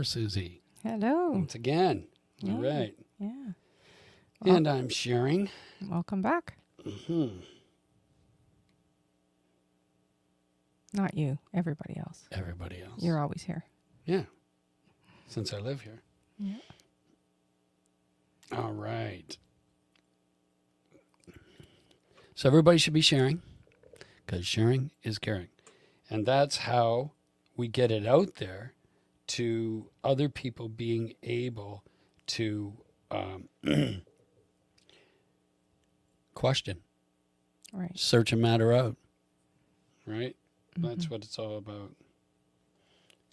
Here Susie, Hello. once again. Yeah. All right. Yeah. And I'm sharing. Welcome back. Hmm. Not you, everybody else. Everybody else. You're always here. yeah. Since I live here. Yeah. All right. So everybody should be sharing because sharing is caring. And that's how we get it out there to other people being able to um, question, Right. search a matter out. Right? That's what it's all about.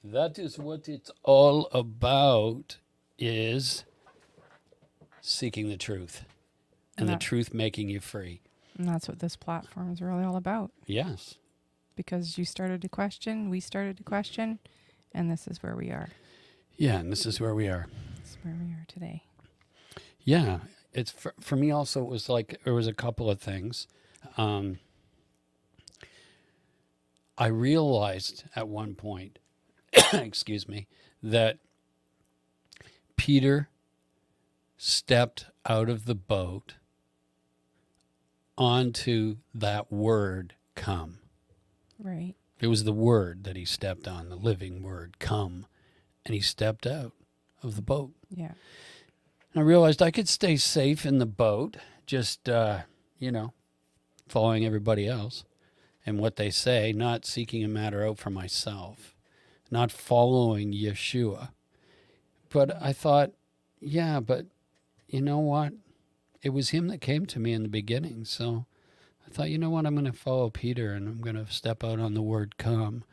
That is what it's all about is seeking the truth and the That- truth making you free. And that's what this platform is really all about. Yes. Because you started to question, we started to question, and this is where we are. Yeah, and this is where we are. This is where we are today. Yeah, it's for, for me also it was like there was a couple of things. Um I realized at one point, excuse me, that Peter stepped out of the boat onto that word come. Right. It was the word that he stepped on, the living word come, and he stepped out of the boat. Yeah. And I realized I could stay safe in the boat, just, uh, you know, following everybody else and what they say, not seeking a matter out for myself, not following Yeshua. But I thought, yeah, but you know what? It was him that came to me in the beginning. So I thought, you know what? I'm going to follow Peter and I'm going to step out on the word come.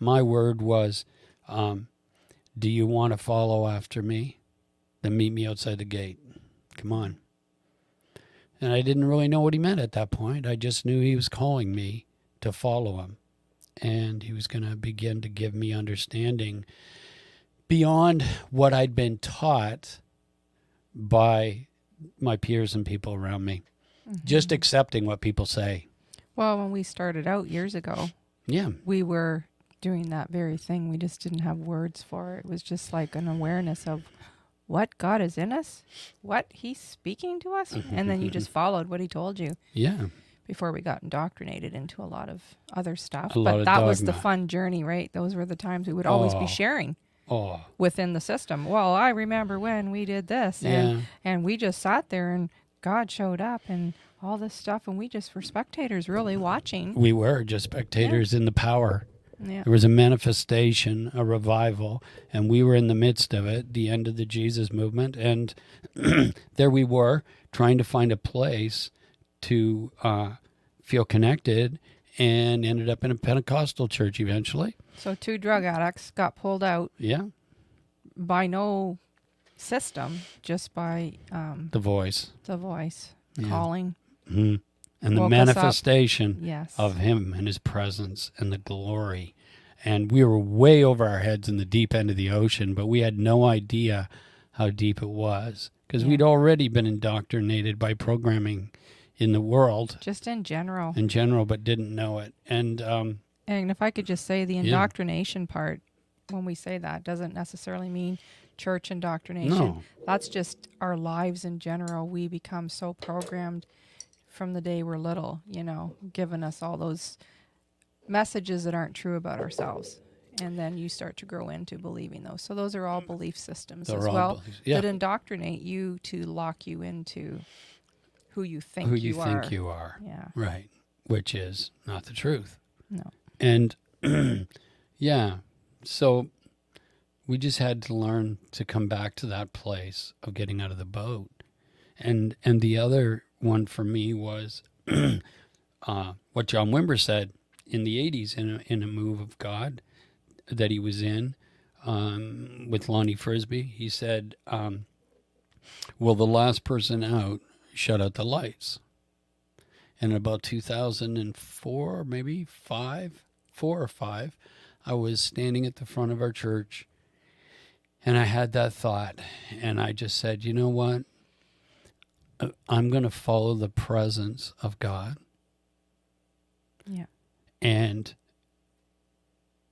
My word was, um, do you want to follow after me? Then meet me outside the gate. Come on. And I didn't really know what he meant at that point. I just knew he was calling me to follow him. And he was going to begin to give me understanding beyond what I'd been taught by my peers and people around me. Just accepting what people say. Well, when we started out years ago, Yeah. we were doing that very thing. We just didn't have words for it. It was just like an awareness of what God is in us, what He's speaking to us, mm-hmm, and then you mm-hmm, just mm-hmm. followed what He told you Yeah. before we got indoctrinated into a lot of other stuff. A but that was the fun journey, right? Those were the times we would always Oh. be sharing Oh, within the system. Well, I remember when we did this, and Yeah. and we just sat there, and God showed up, and all this stuff, and we just were spectators, really watching. we were just spectators in the power. Yeah. There was a manifestation, a revival, and we were in the midst of it, the end of the Jesus movement. And there we were trying to find a place to uh, feel connected and ended up in a Pentecostal church eventually. So two drug addicts got pulled out Yeah, by no system, just by um, the voice. the voice Yeah. calling. Hmm And the Woke us up. manifestation Yes. of Him and His presence and the glory. And we were way over our heads in the deep end of the ocean, but we had no idea how deep it was because Yeah. we'd already been indoctrinated by programming in the world just in general. in general, but didn't know it. And um, And if I could just say the indoctrination part, when we say that, doesn't necessarily mean church indoctrination. No. That's just our lives in general. We become so programmed from the day we're little, you know, giving us all those messages that aren't true about ourselves. And then you start to grow into believing those. So those are all mm. belief systems They're as well. Yeah. that indoctrinate you to lock you into who you think who you, you are. you are, Yeah. right? Which is not the truth. No. And yeah, so we just had to learn to come back to that place of getting out of the boat. And and the other one for me was uh, what John Wimber said in the '80s in a, in a move of God that he was in um, with Lonnie Frisbee. He said, um, "Will the last person out shut out the lights?" And about 2004, maybe five, four or five, I was standing at the front of our church and I had that thought. And I just said, you know what? I'm going to follow the presence of God. Yeah. And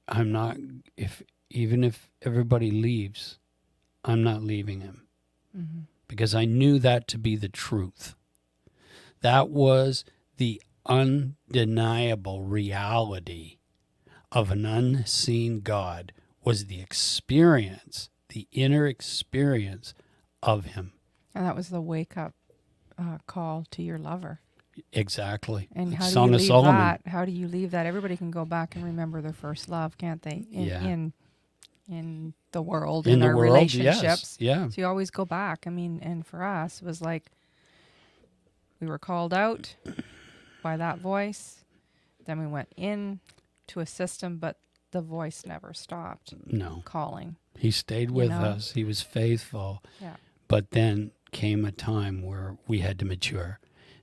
I'm not, if, even if everybody leaves, I'm not leaving him hmm because I knew that to be the truth. That was the undeniable reality of an unseen God was the experience, the inner experience of him. And that was the wake up uh, call to your lover. Exactly. And how do you leave Solomon. that? How do you leave that? Everybody can go back and remember their first love, can't they? In Yeah. in, in the world, In in, the our world, relationships. yes. Yeah. So you always go back. I mean, and for us, it was like we were called out by that voice. Then we went in to a system, but the voice never stopped No. calling. He stayed with know? us. He was faithful. Yeah. But then came a time where we had to mature.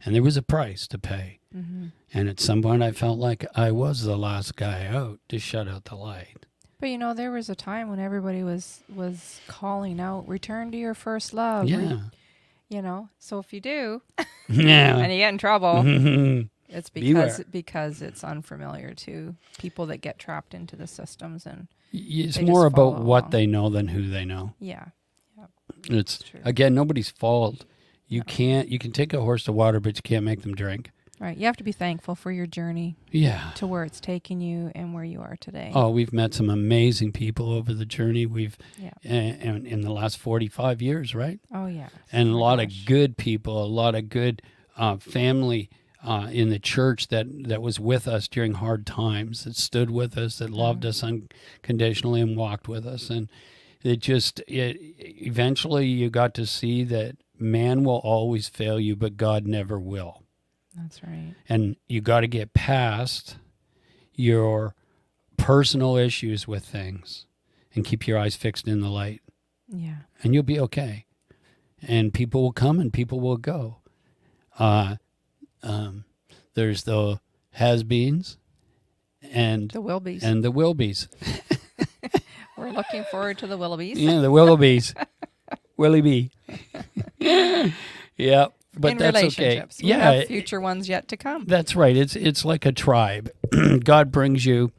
And there was a price to pay. hmm And at some point, I felt like I was the last guy out to shut out the light. But you know, there was a time when everybody was was calling out, "Return to your first love." Re- Yeah. you know. So if you do, Yeah. and you get in trouble, it's Beware. because because it's unfamiliar to people that get trapped into the systems and it's more about follow what they know than who they know. yeah. It's true. again nobody's fault. You No. can't. You can take a horse to water, but you can't make them drink. Right. You have to be thankful for your journey Yeah. to where it's taken you and where you are today. Oh, we've met some amazing people over the journey. We've Yeah. in, in the last forty-five years, right? Oh yeah. and a Oh lot gosh. of good people, a lot of good uh, family uh, in the church that, that was with us during hard times, that stood with us, that loved Mhm. us unconditionally and walked with us. And it just, it, eventually you got to see that man will always fail you, but God never will. That's right. And you got to get past your personal issues with things and keep your eyes fixed in the light Yeah. and you'll be okay. And people will come and people will go. Uh, um, there's the has-beens and The Wilbies. and the will-be's. We're looking forward to the Willoughbys. Yeah, the will-be's. Willie B. yeah, but in that's okay. Yeah, future ones yet to come. That's right. It's it's like a tribe. God brings you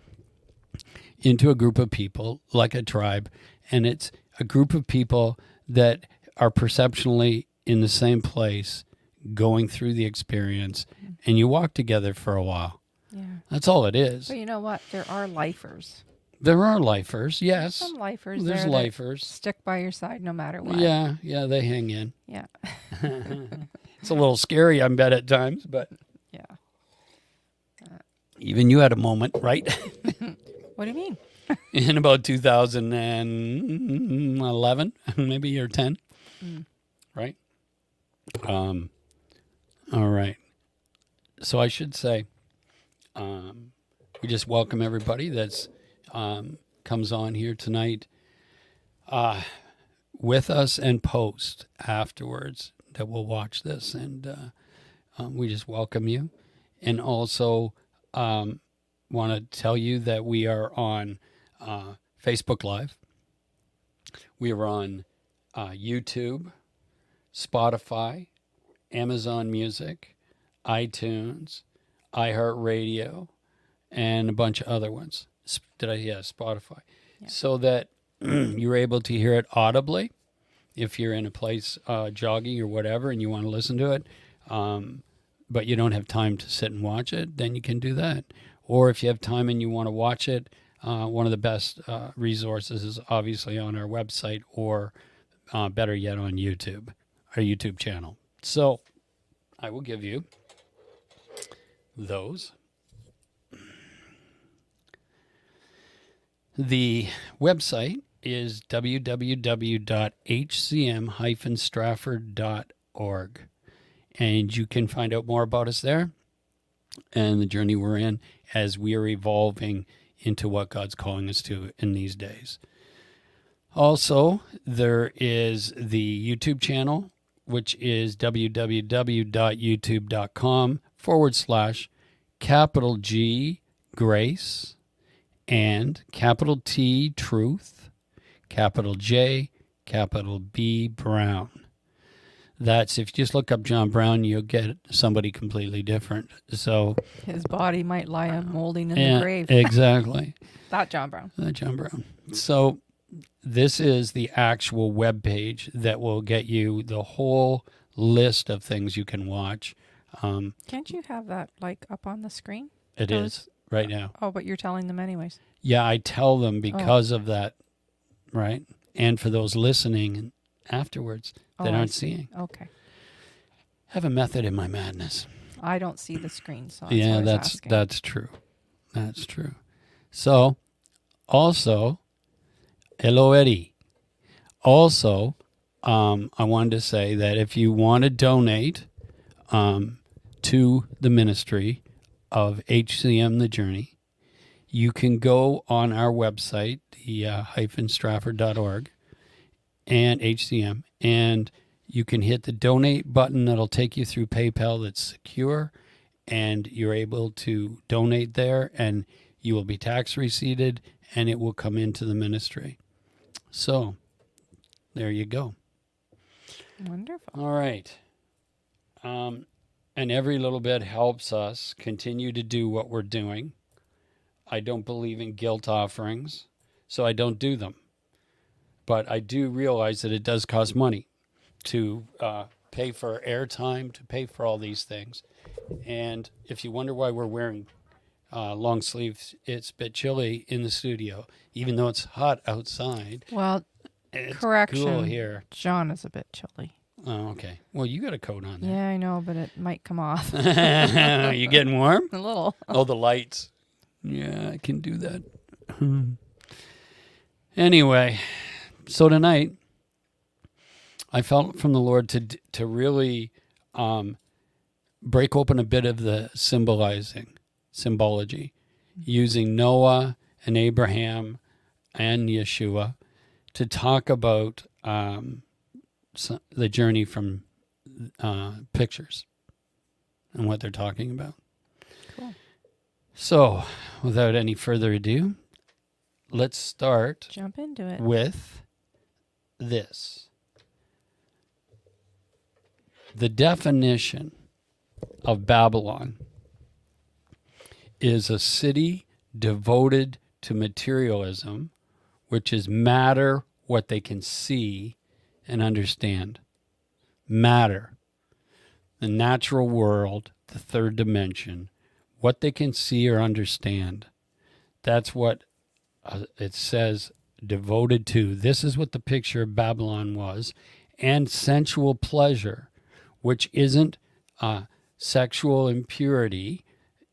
into a group of people like a tribe, and it's a group of people that are perceptionally in the same place, going through the experience, and you walk together for a while. Yeah. That's all it is. But you know what? There are lifers. There are lifers, yes. Some lifers There's there lifers. stick by your side no matter what. Yeah, yeah, they hang in. Yeah. It's a little scary, I bet, at times, but Yeah. even you had a moment, right? What do you mean? in about 2011 maybe or 10 Mm. right um all right so i should say um we just welcome everybody that's um comes on here tonight uh with us and post afterwards that will watch this and uh um, we just welcome you and also um want to tell you that we are on uh, Facebook Live. We are on uh, YouTube, Spotify, Amazon Music, iTunes, iHeartRadio, and a bunch of other ones. Did I? Yeah, Spotify. Yeah. So that you're able to hear it audibly if you're in a place uh, jogging or whatever and you want to listen to it. Um, but you don't have time to sit and watch it, then you can do that. Or if you have time and you want to watch it, uh, one of the best uh, resources is obviously on our website or uh, better yet on YouTube, our YouTube channel. So I will give you those. The website is www.hcm-strafford.org. And you can find out more about us there and the journey we're in as we are evolving into what God's calling us to in these days. Also, there is the YouTube channel, which is www.youtube.com forward slash capital G grace and capital T truth, capital J, capital B Brown. That's if you just look up John Brown, you'll get somebody completely different. So, His body might lie molding in yeah, the grave. exactly. That John Brown. Uh, John Brown. So this is the actual web page that will get you the whole list of things you can watch. Um, Can't you have that like up on the screen? it Those- is right now. Oh, but you're telling them anyways. Yeah, I tell them because of that, right? And for those listening afterwards Oh, that I aren't see. seeing. Okay. have a method in my madness. I don't see the screen, so that's yeah, that's asking. that's true. That's true. So, also, hello Eddie. Also, um, I wanted to say that if you want to donate um, to the ministry of HCM The Journey, you can go on our website, the uh, hyphenstrafford.org, and HCM, and you can hit the donate button that'll take you through PayPal that's secure, and you're able to donate there, and you will be tax receipted, and it will come into the ministry. So, there you go. Wonderful. All right. Um, and every little bit helps us continue to do what we're doing. I don't believe in guilt offerings, so I don't do them. But I do realize that it does cost money to uh, pay for airtime, to pay for all these things. And if you wonder why we're wearing uh, long sleeves, it's a bit chilly in the studio, even though it's hot outside. Well, It's Correction. cool here. John is a bit chilly. Oh, okay. Well, you got a coat on there. Yeah, I know, but it might come off you getting warm? a little. Oh, the lights. Yeah, I can do that. anyway, so tonight I felt from the Lord to to really um, break open a bit of the symbolizing symbology using Noah and Abraham and Yeshua to talk about um, the journey from uh, pictures and what they're talking about. Cool. So, without any further ado, let's start Jump into it. with this. The definition of Babylon is a city devoted to materialism, which is matter what they can see and understand. Matter, the natural world, the third dimension, what they can see or understand. That's what uh, it says devoted to. This is what the picture of Babylon was, and sensual pleasure, which isn't uh, sexual impurity.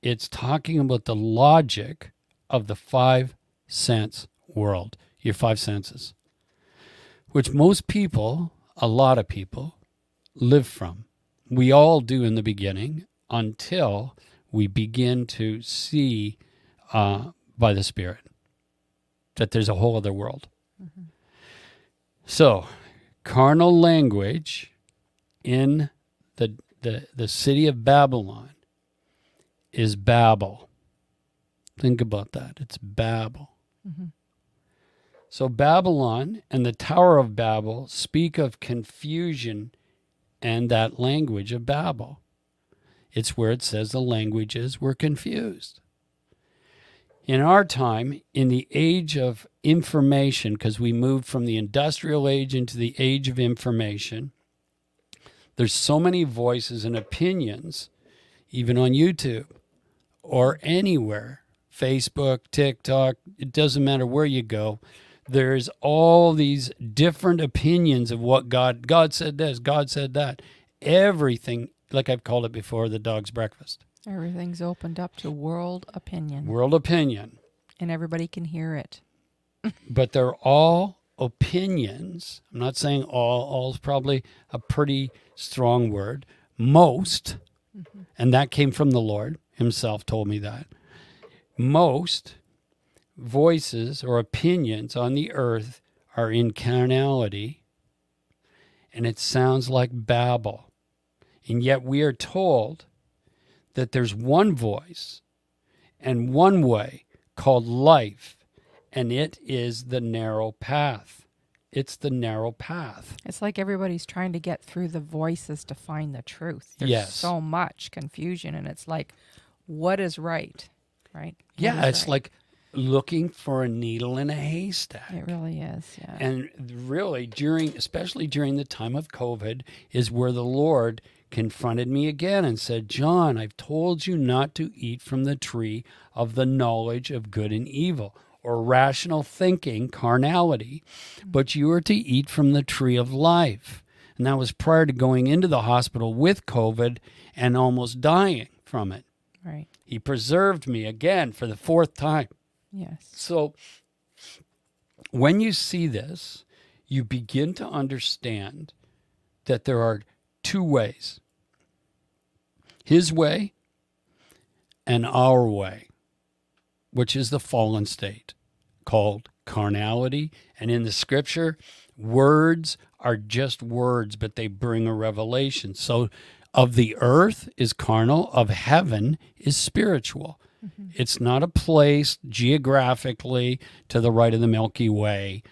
It's talking about the logic of the five sense world, your five senses, which most people, a lot of people, live from. We all do in the beginning until we begin to see uh, by the Spirit that there's a whole other world. So, carnal language in the, the, the city of Babylon is Babel. Think about that. It's Babel. Mhm. So, Babylon and the Tower of Babel speak of confusion and that language of Babel. It's where it says the languages were confused. In our time, in the age of information, because we moved from the industrial age into the age of information, there's so many voices and opinions, even on YouTube or anywhere Facebook, TikTok, it doesn't matter where you go. There's all these different opinions of what God God said this, God said that. Everything, like I've called it before, the dog's breakfast. Everything's opened up to world opinion, World opinion. and everybody can hear it. but they're all opinions. I'm not saying all, all is probably a pretty strong word. Most, mm-hmm. and that came from the Lord Himself, told me that. Most voices or opinions on the earth are in carnality, and it sounds like Babel. And yet we are told that there's one voice and one way called life and it is the narrow path. It's the narrow path. It's like everybody's trying to get through the voices to find the truth. There's Yes. so much confusion, and it's like, what is right? Right? What Yeah, it's right? like looking for a needle in a haystack. It really is. Yeah. And really, during, especially during the time of COVID, is where the Lord confronted me again and said, John, I've told you not to eat from the tree of the knowledge of good and evil or rational thinking, carnality, but you are to eat from the tree of life. And that was prior to going into the hospital with COVID and almost dying from it. right. He preserved me again for the fourth time. Yes. So when you see this, you begin to understand that there are two ways His way and our way, which is the fallen state called carnality. And in the scripture, words are just words, but they bring a revelation. So, of the earth is carnal, of heaven is spiritual. Mm-hmm. It's not a place geographically to the right of the Milky Way,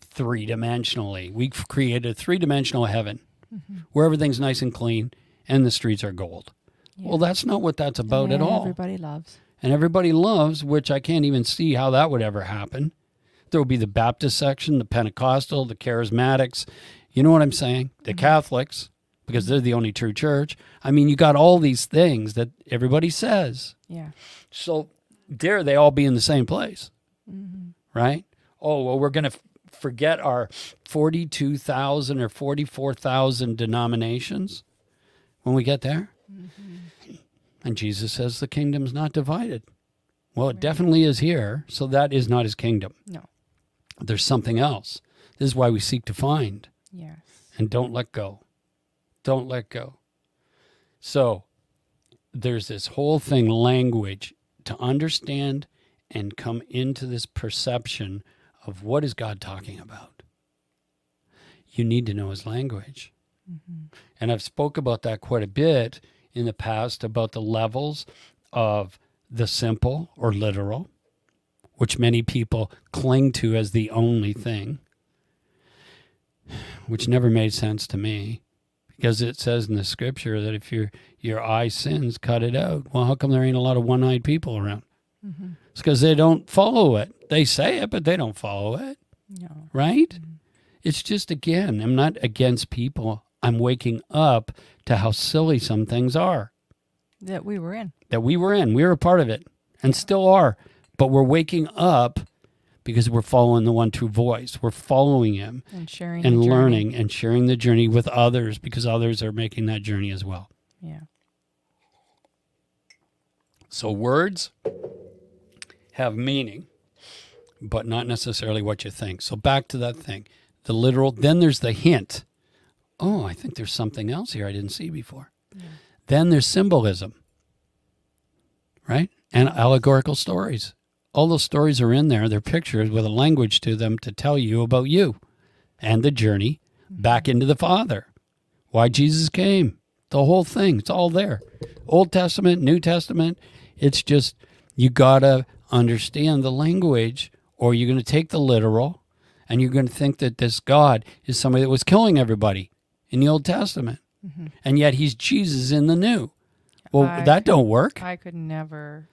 three dimensionally. We've created a three dimensional heaven mm-hmm. where everything's nice and clean and the streets are gold. Well, that's not what that's about at all Everybody loves. and everybody loves, which I can't even see how that would ever happen. There will be the Baptist section, the Pentecostal, the Charismatics. You know what I'm saying? The mm-hmm. Catholics, because they're the only true church. I mean, you got all these things that everybody says. Yeah. So dare they all be in the same place, mm-hmm. right? Oh, well, we're going to f- forget our 42,000 or 44,000 denominations when we get there? And Jesus says the kingdom's not divided. Well, it definitely is here. So that is not his kingdom. No. There's something else. This is why we seek to find Yes. and don't let go. Don't let go. So there's this whole thing language to understand and come into this perception of what is God talking about. You need to know his language. Mm-hmm. And I've spoke about that quite a bit in the past about the levels of the simple or literal, which many people cling to as the only thing which never made sense to me because it says in the scripture that if your your eye sins, cut it out. Well, how come there ain't a lot of one-eyed people around? Mm-hmm. It's because they don't follow it. They say it, but they don't follow it, No. right? Mm-hmm. It's just again, I'm not against people. I'm waking up to how silly some things are That we were in. that we were in. We were a part of it and still are, but we're waking up because we're following the one true voice. We're following him And sharing and learning and sharing the journey with others because others are making that journey as well. Yeah. So words have meaning, but not necessarily what you think. So back to that thing. The literal, then there's the hint. Oh, I think there's something else here I didn't see before. Then there's symbolism, right? And allegorical stories. All those stories are in there. They're pictures with a language to them to tell you about you and the journey back mm-hmm. into the Father. Why Jesus came. The whole thing. It's all there. Old Testament, New Testament. It's just you got to understand the language or you're going to take the literal and you're going to think that this God is somebody that was killing everybody in the Old Testament. Mm-hmm. And yet he's Jesus in the New. Well, I that could- don't work. I could never.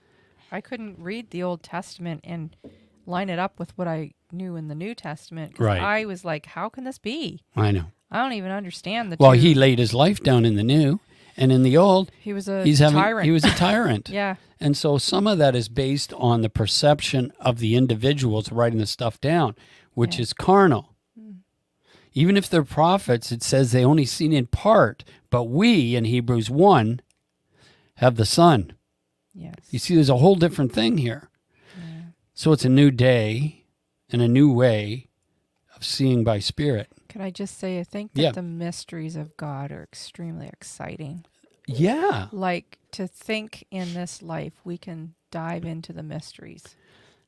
I couldn't read the Old Testament and line it up with what I knew in the New Testament. Right. I was like, how can this be? I know. I don't even understand the Well, two. he laid his life down in the New and in the Old, he was a he's having tyrant. he was a tyrant. yeah. And so some of that is based on the perception of the individuals writing the stuff down, which Yeah. is carnal. Hmm. Even if they're prophets, it says they only seen in part, but we in Hebrews 1 have the Son. Yes. You see, there's a whole different thing here. So it's a new day and a new way of seeing by Spirit. Could I just say, I think that Yeah. the mysteries of God are extremely exciting. Yeah. Like to think in this life, we can dive into the mysteries.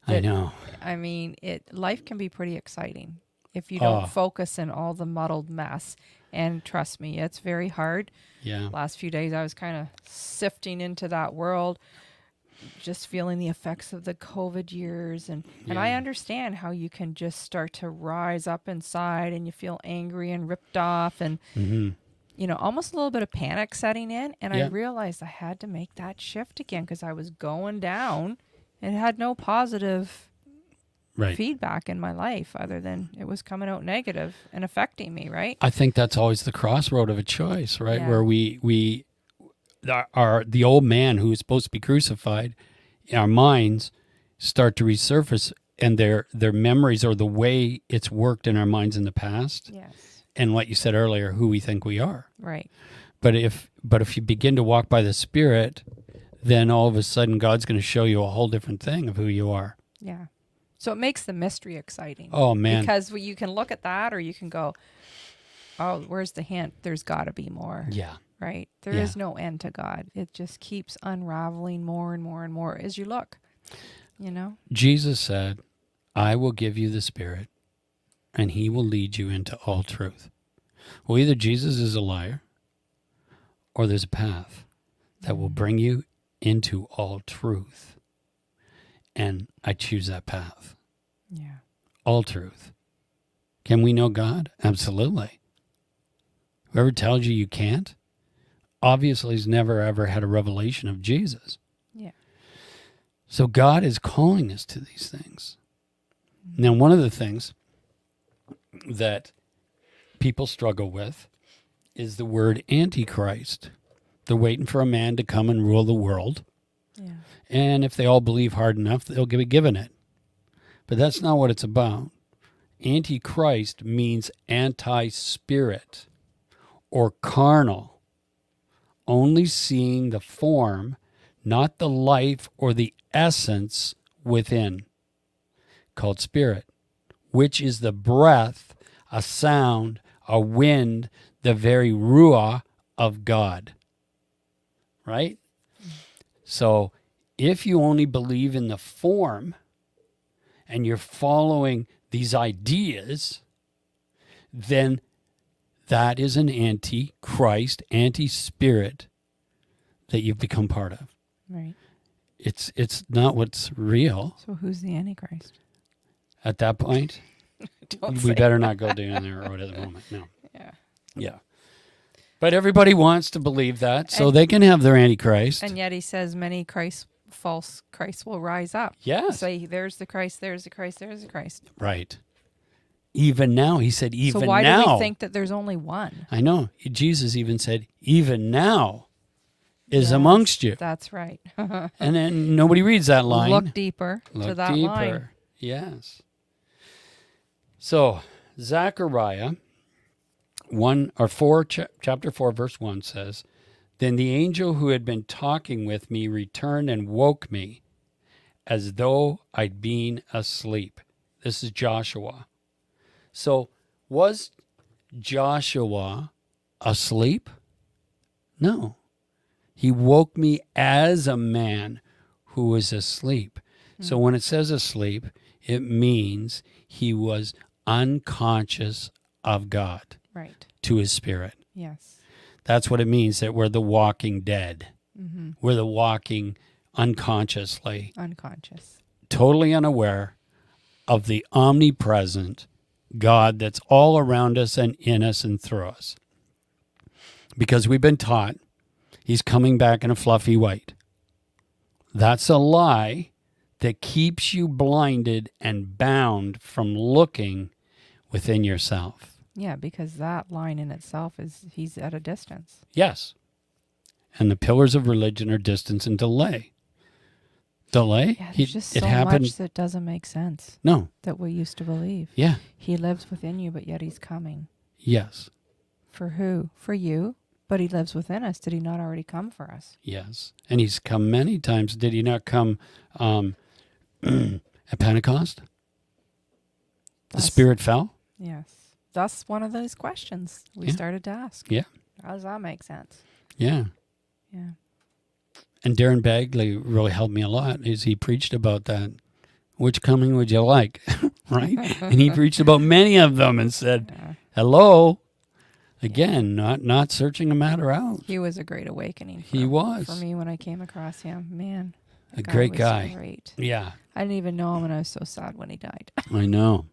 I know. I mean, it life can be pretty exciting if you don't Oh. focus in all the muddled mess. And trust me, it's very hard. Yeah. Last few days, I was kind of sifting into that world, just feeling the effects of the COVID years, and and I understand how you can just start to rise up inside, and you feel angry and ripped off, and hmm you know, almost a little bit of panic setting in. And I realized I had to make that shift again because I was going down and had no positive Right. feedback in my life other than it was coming out negative and affecting me, right? I think that's always the crossroad of a choice, right? Yeah. Where we we our the old man who is supposed to be crucified, our minds start to resurface, and their their memories or the way it's worked in our minds in the past, Yes. and what you said earlier, who we think we are. Right. But if but if you begin to walk by the Spirit, then all of a sudden God's going to show you a whole different thing of who you are. Yeah. So it makes the mystery exciting. Oh man, Because you can look at that or you can go, oh, where's the hint? There's got to be more, yeah, right? There is Yeah. no end to God. It just keeps unraveling more and more and more as you look, you know? Jesus said, I will give you the Spirit, and he will lead you into all truth. Well, either Jesus is a liar, or there's a path that will mm. bring you into all truth. And I choose that path, Yeah. all truth. Can we know God? Absolutely. Whoever tells you you can't, obviously has never ever had a revelation of Jesus. Yeah. So God is calling us to these things. Now, one of the things that people struggle with is the word antichrist. They're waiting for a man to come and rule the world. Yeah. And if they all believe hard enough, they'll be given it. But that's not what it's about. Antichrist means anti spirit or carnal, only seeing the form, not the life or the essence within, called spirit, which is the breath, a sound, a wind, the very ruah of God. Right? So if you only believe in the form and you're following these ideas, then that is an anti Christ, anti spirit that you've become part of. Right. It's it's not what's real So who's the Antichrist? at that point. We better not go down there road at the moment. No. Yeah. Yeah. But everybody wants to believe that, so And- they can have their antichrist. And yet he says many Christ false Christ will rise up. yes. Say there's the Christ, there's the Christ, there's the Christ. right. Even now, he said, even now. so why now. do we think that there's only one? I know. Jesus even said, even now is Yes, amongst you. That's right. And then nobody reads that line. Look deeper to Look that deeper. line. Yes. So Zechariah one or four cha- chapter four verse one says, Then the angel who had been talking with me returned and woke me as though I'd been asleep. This is Joshua. So was Joshua asleep? No. He woke me as a man who was asleep. So hmm. when it says asleep, it means he was unconscious of God Right. to his spirit. Yes. That's what it means that we're the walking dead. hmm We're the walking unconsciously, Unconscious. totally unaware of the omnipresent God that's all around us and in us and through us. Because we've been taught he's coming back in a fluffy white. That's a lie that keeps you blinded and bound from looking within yourself. Yeah, because that line in itself is he's at a distance. Yes. And the pillars of religion are distance and delay. Delay? Yeah, there's He- just it so happened. much that doesn't make sense No. that we used to believe. Yeah. He lives within you, but yet he's coming. Yes. For who? For you. But he lives within us. Did he not already come for us? Yes. And he's come many times. Did he not come um, at Pentecost? The Spirit fell? Yes. That's one of those questions we Yeah. started to ask. Yeah. How does that make sense? Yeah. Yeah. And Darren Bagley really helped me a lot is he preached about that. Which coming would you like? right? and he preached about many of them and said, Yeah. Hello. Again, not not searching a matter out. He was a great awakening. For, He was. for me when I came across him. Man, A great guy. Great. Yeah, I didn't even know him, and I was so sad when he died. I know.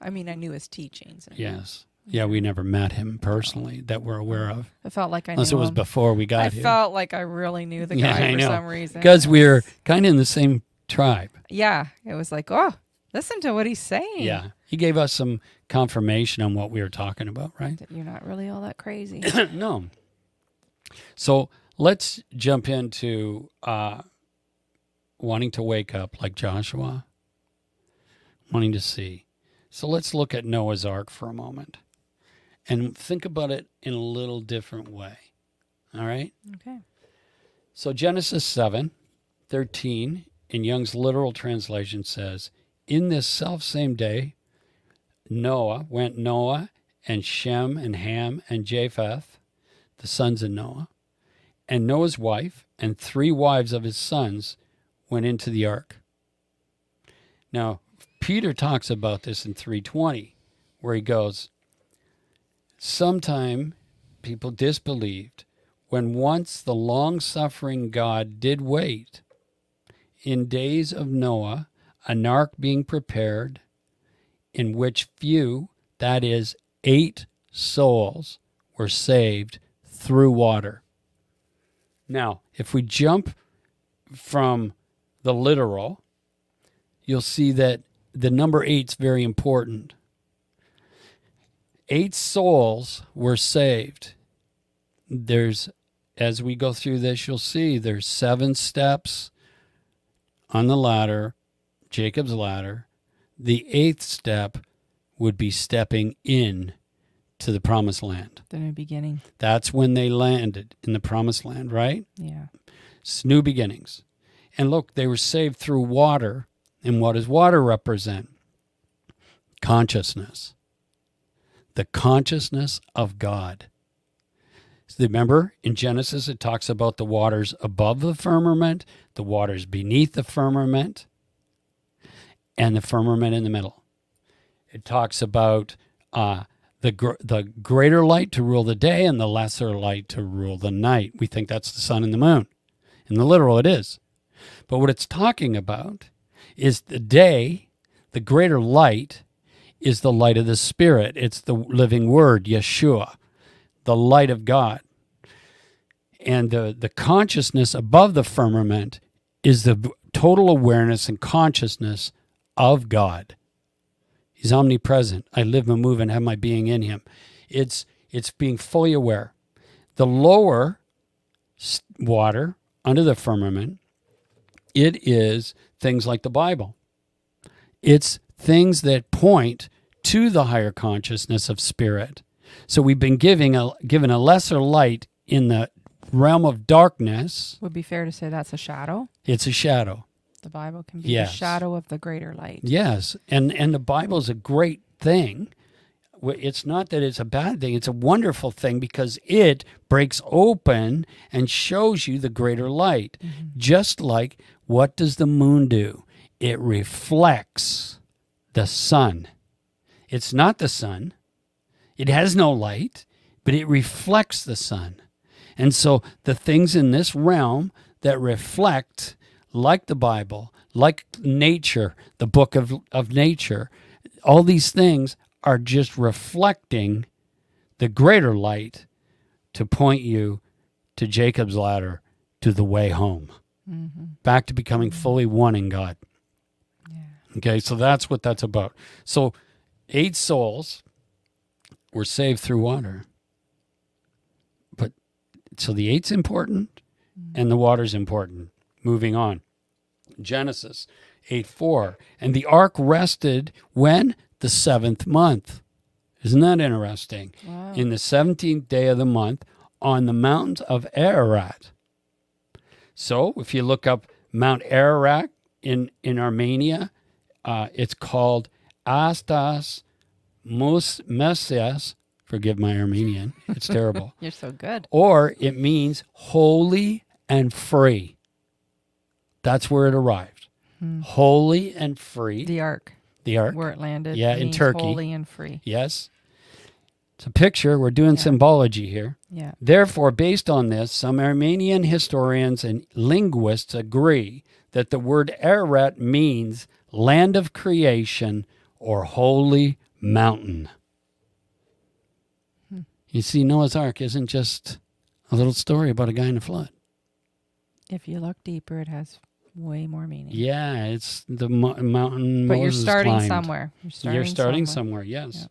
I mean, I knew his teachings. and Yes. Yeah, we never met him personally that we're aware of. I felt like I Unless it was him. before we got I here. felt like I really knew the guy I for some reason. because we're kind of in the same tribe. Yeah, it was like, oh, listen to what he's saying. Yeah. He gave us some confirmation on what we were talking about, right? That you're not really all that crazy. no. So let's jump into uh, wanting to wake up like Joshua, wanting to see. So let's look at Noah's Ark for a moment and think about it in a little different way. All right? okay. So Genesis 7 13 in Young's literal translation says, In this self same day, Noah went Noah and Shem and Ham and Japheth, the sons of Noah, and Noah's wife and three wives of his sons went into the ark. Now, Peter talks about this in 320, where he goes, Sometime people disbelieved when once the long suffering God did wait. In days of Noah, an ark being prepared, in which few, that is, eight souls, were saved through water. Now, if we jump from the literal, you'll see that the number eight's very important. Eight souls were saved. There's, as we go through this, you'll see there's seven steps on the ladder, Jacob's ladder. The eighth step would be stepping in to the promised land. The new beginning. That's when they landed in the promised land, right? Yeah. It's new beginnings. And look, they were saved through water. And what does water represent? Consciousness. The consciousness of God. Remember, in Genesis, it talks about the waters above the firmament, the waters beneath the firmament, and the firmament in the middle. It talks about uh, the gr- the greater light to rule the day and the lesser light to rule the night. We think that's the sun and the moon. In the literal, it is. But what it's talking about is the day, the greater light, is the light of the Spirit. It's the living Word, Yeshua, the light of God. And the, the consciousness above the firmament is the total awareness and consciousness of God. He's omnipresent. I live and move and have my being in him. It's it's being fully aware. The lower water under the firmament, it is things like the Bible. It's things that point to the higher consciousness of spirit. So we've been giving a given a lesser light in the realm of darkness. Would be fair to say that's a shadow. It's a shadow. The Bible can be Yes. the shadow of the greater light. Yes, and and the Bible is a great thing. It's not that it's a bad thing; it's a wonderful thing because it breaks open and shows you the greater light. Mm-hmm. Just like what does the moon do? It reflects the sun. It's not the sun. It has no light, but it reflects the sun. And so the things in this realm that reflect, like the Bible, like nature, the book of, of nature, all these things are just reflecting the greater light to point you to Jacob's ladder, to the way home, Mm-hmm. back to becoming mm-hmm. fully one in God. Yeah. Okay, so that's what that's about. So, eight souls were saved through water. But so the eight's important mm-hmm. and the water's important. Moving on. Genesis 8 4. And the ark rested when? The seventh month. Isn't that interesting? Wow. In the 17th day of the month on the mountains of Ararat. So if you look up Mount Ararat in, in Armenia, uh, it's called Astas Mus Mesias. Forgive my Armenian. It's terrible. You're so good. or it means holy and free. That's where it arrived. Holy and free. The ark, The ark. where it landed. Yeah, in means Turkey. Holy and free. Yes. It's a picture. We're doing Yeah. symbology here. Yeah. Therefore, based on this, some Armenian historians and linguists agree that the word Ararat means land of creation or holy mountain. Hmm. You see, Noah's Ark isn't just a little story about a guy in a flood. If you look deeper, it has way more meaning. Yeah, it's the mo- mountain. but you're Moses starting climbed. somewhere. You're starting, You're starting somewhere. somewhere, yes.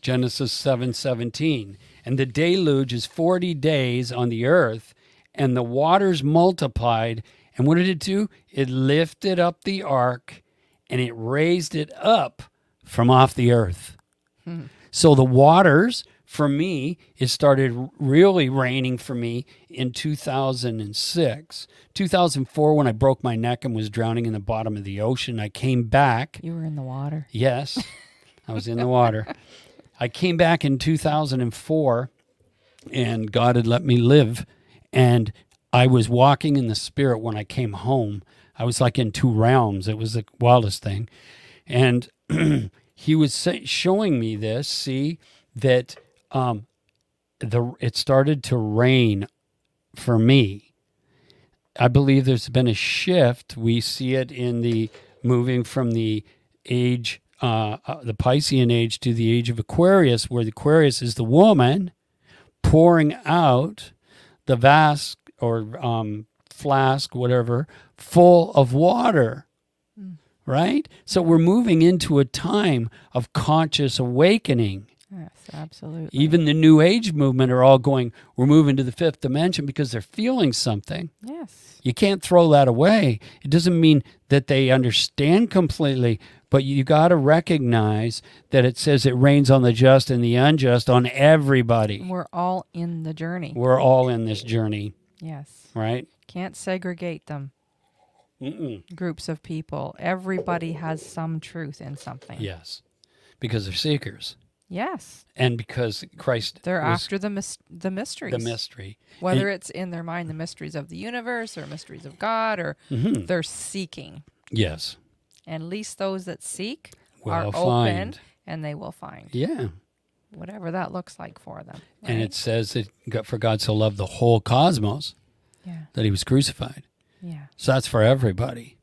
Genesis seven seventeen, and the deluge is forty days on the earth, and the waters multiplied. And what did it do? It lifted up the ark, and it raised it up from off the earth. Hmm. So the waters for me, it started really raining for me in 2006. 2004, when I broke my neck and was drowning in the bottom of the ocean, I came back. You were in the water. Yes, I was in the water. I came back in 2004 and God had let me live. And I was walking in the spirit when I came home. I was like in two realms. It was the wildest thing. And he was showing me this, see, that um, the it started to rain for me. I believe there's been a shift. We see it in the moving from the age, uh, uh, the Piscean age to the age of Aquarius, where the Aquarius is the woman pouring out the vast or um, flask, whatever, full of water. Right? So we're moving into a time of conscious awakening. Yes, absolutely. Even the New Age movement are all going, we're moving to the fifth dimension because they're feeling something. yes. You can't throw that away. It doesn't mean that they understand completely, but you got to recognize that it says it rains on the just and the unjust on everybody. We're all in the journey. We're all in this journey, Yes. right? Can't segregate them. Mm-mm. Groups of people. Everybody has some truth in something. Yes, because they're seekers, Yes. and because Christ They're after the mys- the mysteries. the mystery. Whether it's in their mind the mysteries of the universe or mysteries of God or Mhm. they're seeking. Yes, And least those that seek will are open and they will find Yeah, whatever that looks like for them. and it says that God, for God so loved the whole cosmos yeah, that He was crucified. yeah, So that's for everybody,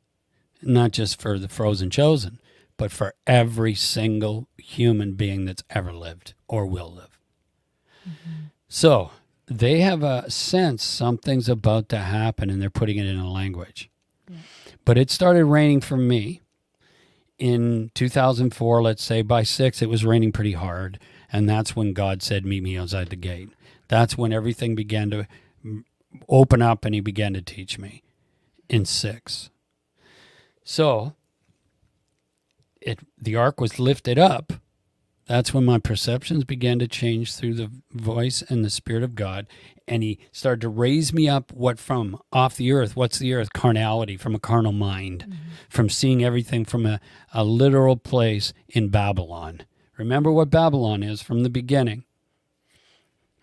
not just for the frozen chosen, but for every single human being that's ever lived or will live. Mm-hmm. So they have a sense something's about to happen and they're putting it in a language. But it started raining for me in 2004, let's say by six, it was raining pretty hard. And that's when God said, Meet me outside the gate. That's when everything began to open up and He began to teach me in six. So it the ark was lifted up. That's when my perceptions began to change through the voice and the spirit of God. And he started to raise me up what from off the earth. What's the earth? Carnality, from a carnal mind, from seeing everything from a, a literal place in Babylon. Remember what Babylon is from the beginning.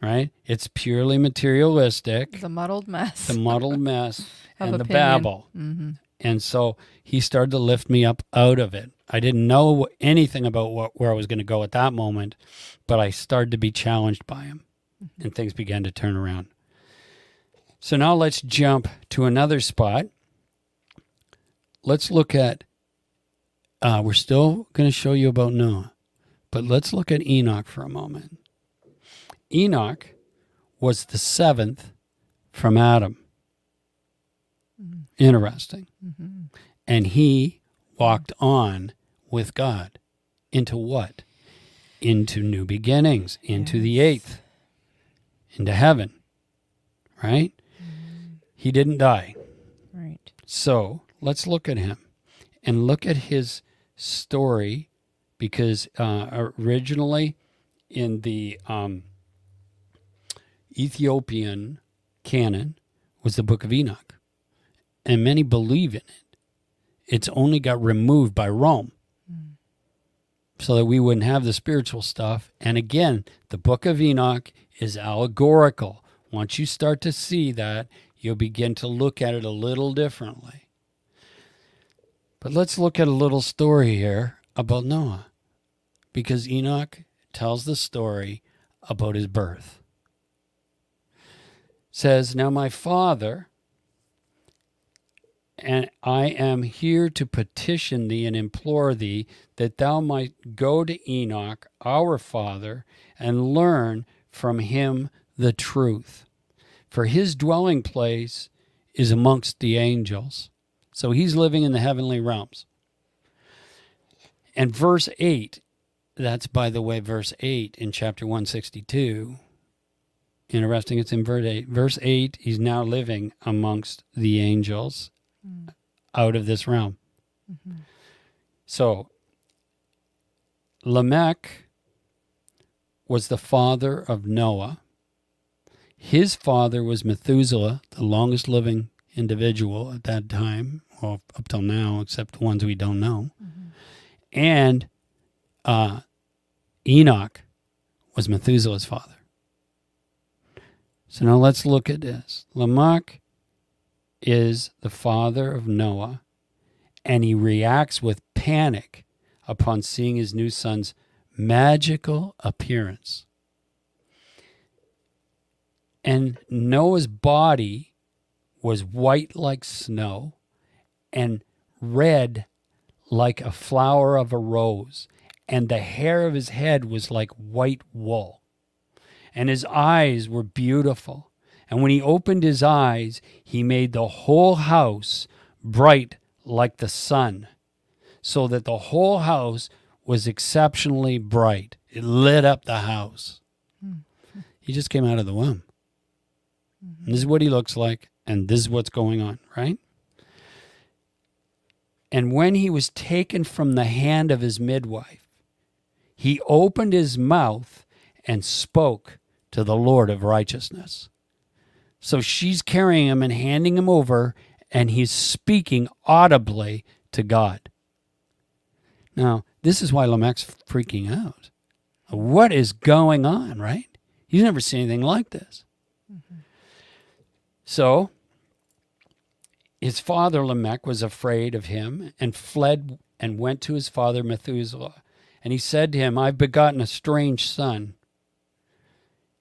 Right? It's purely materialistic the muddled mess. the muddled mess and the opinion. babble. mm-hmm. And so he started to lift me up out of it. I didn't know anything about what, where I was going to go at that moment, but I started to be challenged by him and things began to turn around. So now let's jump to another spot. Let's look at, uh, we're still going to show you about Noah, but let's look at Enoch for a moment. Enoch was the seventh from Adam. Interesting. Mm-hmm. And he walked on with God into what? Into new beginnings, into the eighth, into heaven. Right? He didn't die. Right. So let's look at him and look at his story because uh, originally in the um, Ethiopian canon was the book of Enoch. And many believe in it. It's only got removed by Rome so that we wouldn't have the spiritual stuff. And again, the book of Enoch is allegorical. Once you start to see that, you'll begin to look at it a little differently. But let's look at a little story here about Noah, because Enoch tells the story about his birth. says, Now my father and I am here to petition thee and implore thee that thou might go to Enoch, our father, and learn from him the truth. For his dwelling place is amongst the angels. So he's living in the heavenly realms. And verse 8, that's by the way, verse 8 in chapter 162. Interesting, it's in verse 8. Verse 8, he's now living amongst the angels Mm-hmm. out of this realm. Mm-hmm. So Lamech was the father of Noah. His father was Methuselah, the longest living individual at that time, well, up till now, except the ones we don't know. Mm-hmm. And uh, Enoch was Methuselah's father. So now let's look at this. Lamech is the father of Noah, and he reacts with panic upon seeing his new son's magical appearance. And Noah's body was white like snow and red like a flower of a rose, and the hair of his head was like white wool, and his eyes were beautiful. And when he opened his eyes, he made the whole house bright like the sun, so that the whole house was exceptionally bright. It lit up the house. He just came out of the womb. And this is what he looks like, and this is what's going on, right? And when he was taken from the hand of his midwife, he opened his mouth and spoke to the Lord of righteousness. So she's carrying him and handing him over, and he's speaking audibly to God. Now, this is why Lamech's freaking out. What is going on, right? He's never seen anything like this. Mm-hmm. So, his father Lamech was afraid of him and fled and went to his father Methuselah. And he said to him, I've begotten a strange son.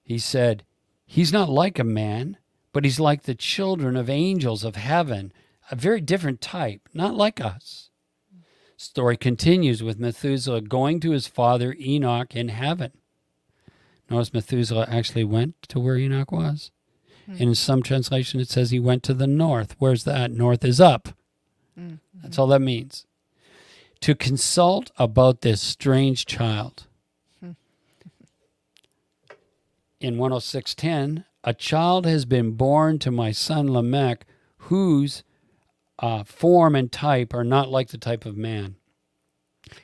He said, He's not like a man, but he's like the children of angels of heaven, a very different type, not like us. Story continues with Methuselah going to his father Enoch in heaven. Notice Methuselah actually went to where Enoch was. Hmm. In some translation, it says he went to the north. Where's that? North is up. Mm-hmm. That's all that means. To consult about this strange child. Hmm. In 106.10, a child has been born to my son Lamech, whose uh, form and type are not like the type of man.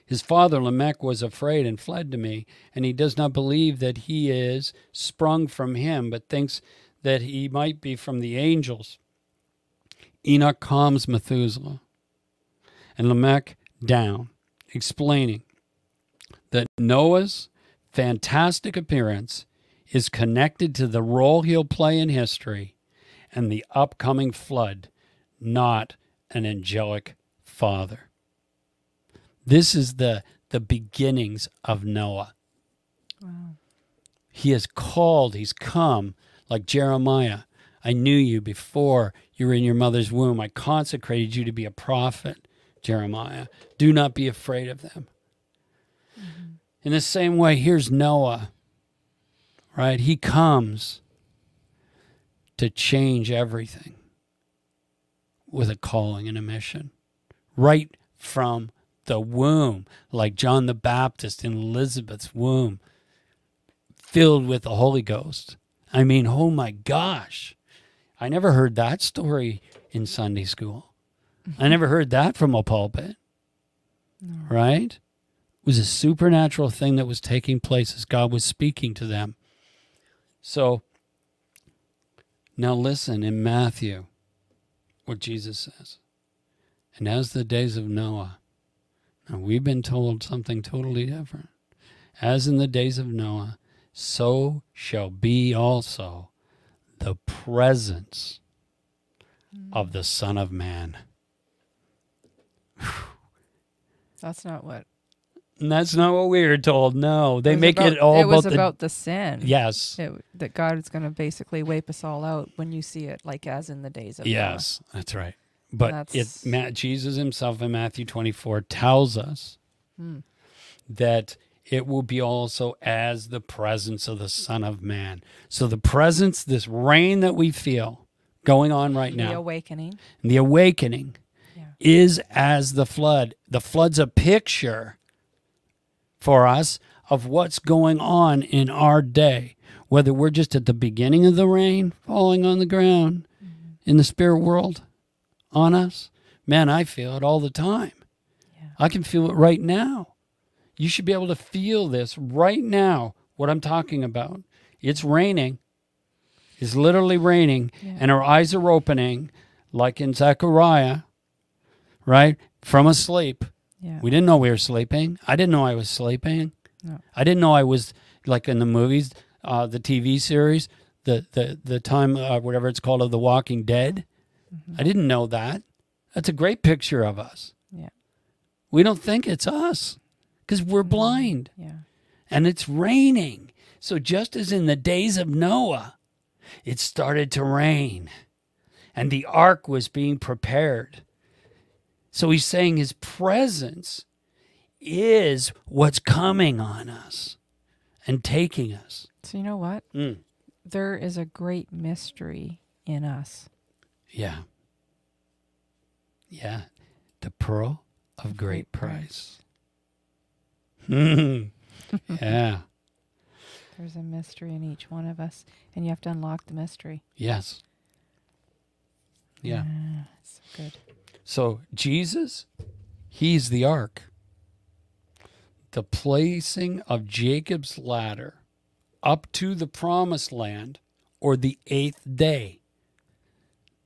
His father Lamech was afraid and fled to me, and he does not believe that he is sprung from him, but thinks that he might be from the angels. Enoch calms Methuselah and Lamech down, explaining that Noah's fantastic appearance is connected to the role he'll play in history and the upcoming flood, not an angelic father. This is the, the beginnings of Noah. He has called, he's come, like Jeremiah. I knew you before you were in your mother's womb. I consecrated you to be a prophet, Jeremiah. Do not be afraid of them. Mm-hmm. In the same way, here's Noah, right? He comes to change everything with a calling and a mission right from the womb, like John the Baptist in Elizabeth's womb, filled with the Holy Ghost. I mean, oh my gosh. I never heard that story in Sunday school. I never heard that from a pulpit. Right? It was a supernatural thing that was taking place as God was speaking to them. So now listen in Matthew what Jesus says. And as the days of Noah, now we've been told something totally different. As in the days of Noah, so shall be also the presence of mm. the Son of Man. That's not what And that's not what we were told. No, they was make about- it all It was about, about the sin. yes, It, that God is going to basically wipe us all out when you see it, like as in the days of Noah. yes, that's right. But That's- it Ma- Jesus himself in Matthew 24 tells us Hmm. that it will be also as the presence of the Son of Man. So the presence, this rain that we feel going on right now, The awakening. the awakening Yeah. is as the flood. The flood's a picture for us of what's going on in our day, whether we're just at the beginning of the rain falling on the ground mm-hmm. in the spirit world on us. Man, I feel it all the time. Yeah. I can feel it right now. You should be able to feel this right now, what I'm talking about. It's raining. It's literally raining, Yeah. and our eyes are opening, like in Zechariah, right? From a sleep. Yeah. We didn't know we were sleeping. I didn't know I was sleeping. No. I didn't know I was like in the movies, uh, the TV series, the the the time uh, whatever it's called of The Walking Dead. I didn't know that. That's a great picture of us. Yeah. We don't think it's us because we're blind Yeah. and it's raining. So just as in the days of Noah, it started to rain and the ark was being prepared. So he's saying his presence is what's coming on us and taking us. So you know what? Mm. There is a great mystery in us. Yeah. Yeah. The pearl of great great price. yeah. There's a mystery in each one of us, and you have to unlock the mystery. Yes. Yeah. Ah, it's so good. So Jesus, he's the ark. The placing of Jacob's ladder up to the promised land or the eighth day.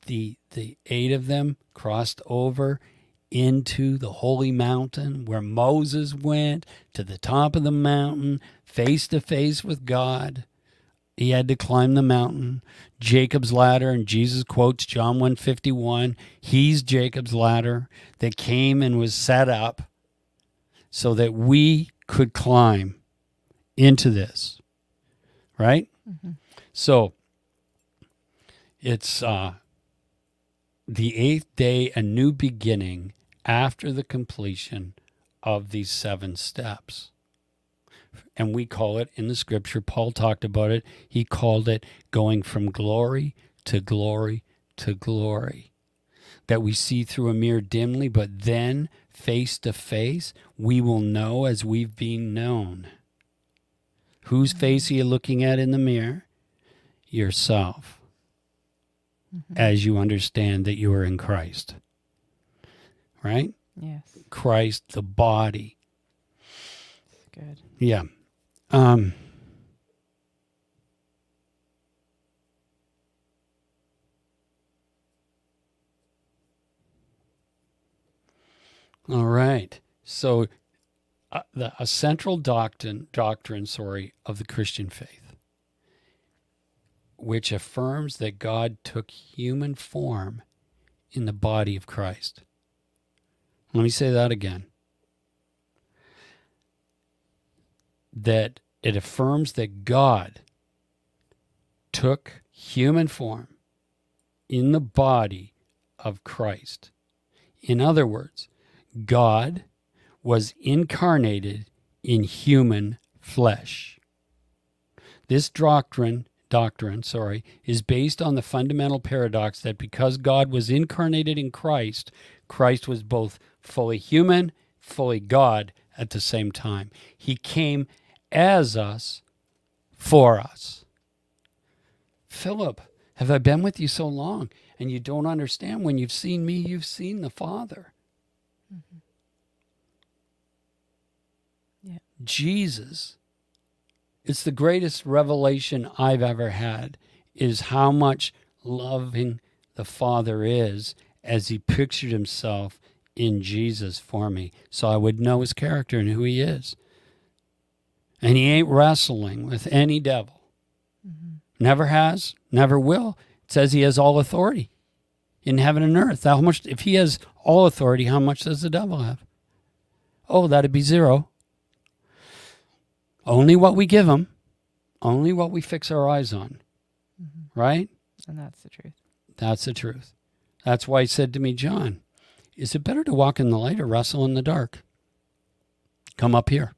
The the eight of them crossed over into the holy mountain where Moses went to the top of the mountain face to face with God. He had to climb the mountain. Jacob's ladder, and Jesus quotes John 151. He's Jacob's ladder that came and was set up so that we could climb into this. Right? So it's uh, the eighth day, a new beginning after the completion of these seven steps and we call it in the scripture paul talked about it. He called it going from glory to glory to glory. That we see through a mirror dimly but then face to face we will know as we've been known. Whose mm-hmm. face are you looking at in the mirror? Yourself. Mm-hmm. As you understand that you are in christ. Right? Yes. christ the body. Good. Yeah. Um, all right. So, uh, the, a central doctrine, doctrine, sorry, of the Christian faith, which affirms that God took human form in the body of Christ. Let me say that again. that it affirms that God took human form in the body of Christ. In other words, God was incarnated in human flesh. This doctrine doctrine, sorry, is based on the fundamental paradox that because God was incarnated in Christ, Christ was both fully human, fully God at the same time. He came as us for us. Philip, have I been with you so long and you don't understand? When you've seen me, you've seen the Father. Mm-hmm. Yeah. Jesus, it's the greatest revelation I've ever had is how much loving the Father is as he pictured himself in Jesus for me so I would know his character and who he is. And he ain't wrestling with any devil. Mm-hmm. Never has, never will. It says he has all authority in heaven and earth. How much if he has all authority, how much does the devil have? Oh, that'd be zero. Only what we give him, only what we fix our eyes on. Mm-hmm. Right? And that's the truth. That's the truth. That's why he said to me, John, is it better to walk in the light or wrestle in the dark? Come up here.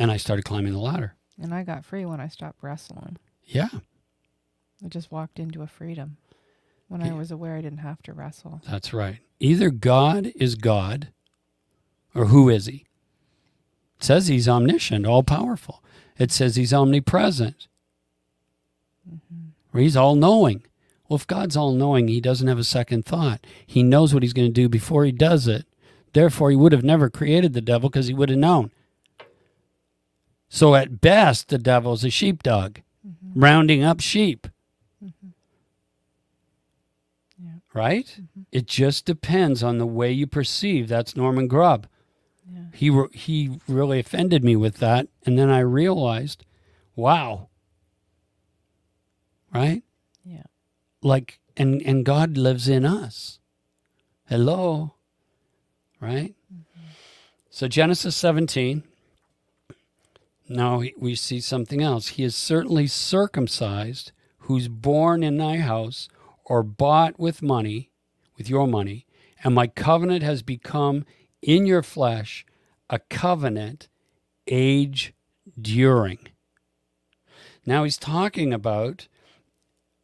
Yeah. And I started climbing the ladder. And I got free when I stopped wrestling. Yeah. I just walked into a freedom. When I was aware, I didn't have to wrestle. That's right. Either God is God or who is he? It says he's omniscient, all powerful. It says he's omnipresent. Mm-hmm. Or he's all knowing. Well, if God's all knowing, he doesn't have a second thought. He knows what he's going to do before he does it. Therefore, he would have never created the devil because he would have known. So, at best, the devil's a sheepdog, mm-hmm. rounding up sheep. Mm-hmm. Yeah. Right? Mm-hmm. It just depends on the way you perceive. That's Norman Grubb. Yeah. He re- he really offended me with that, and then I realized, wow. Right? Yeah. Like and and God lives in us. Hello. Right? So Genesis 17 now we see something else. He is certainly circumcised who's born in thy house or bought with money, with your money, and my covenant has become in your flesh a covenant age during. Now he's talking about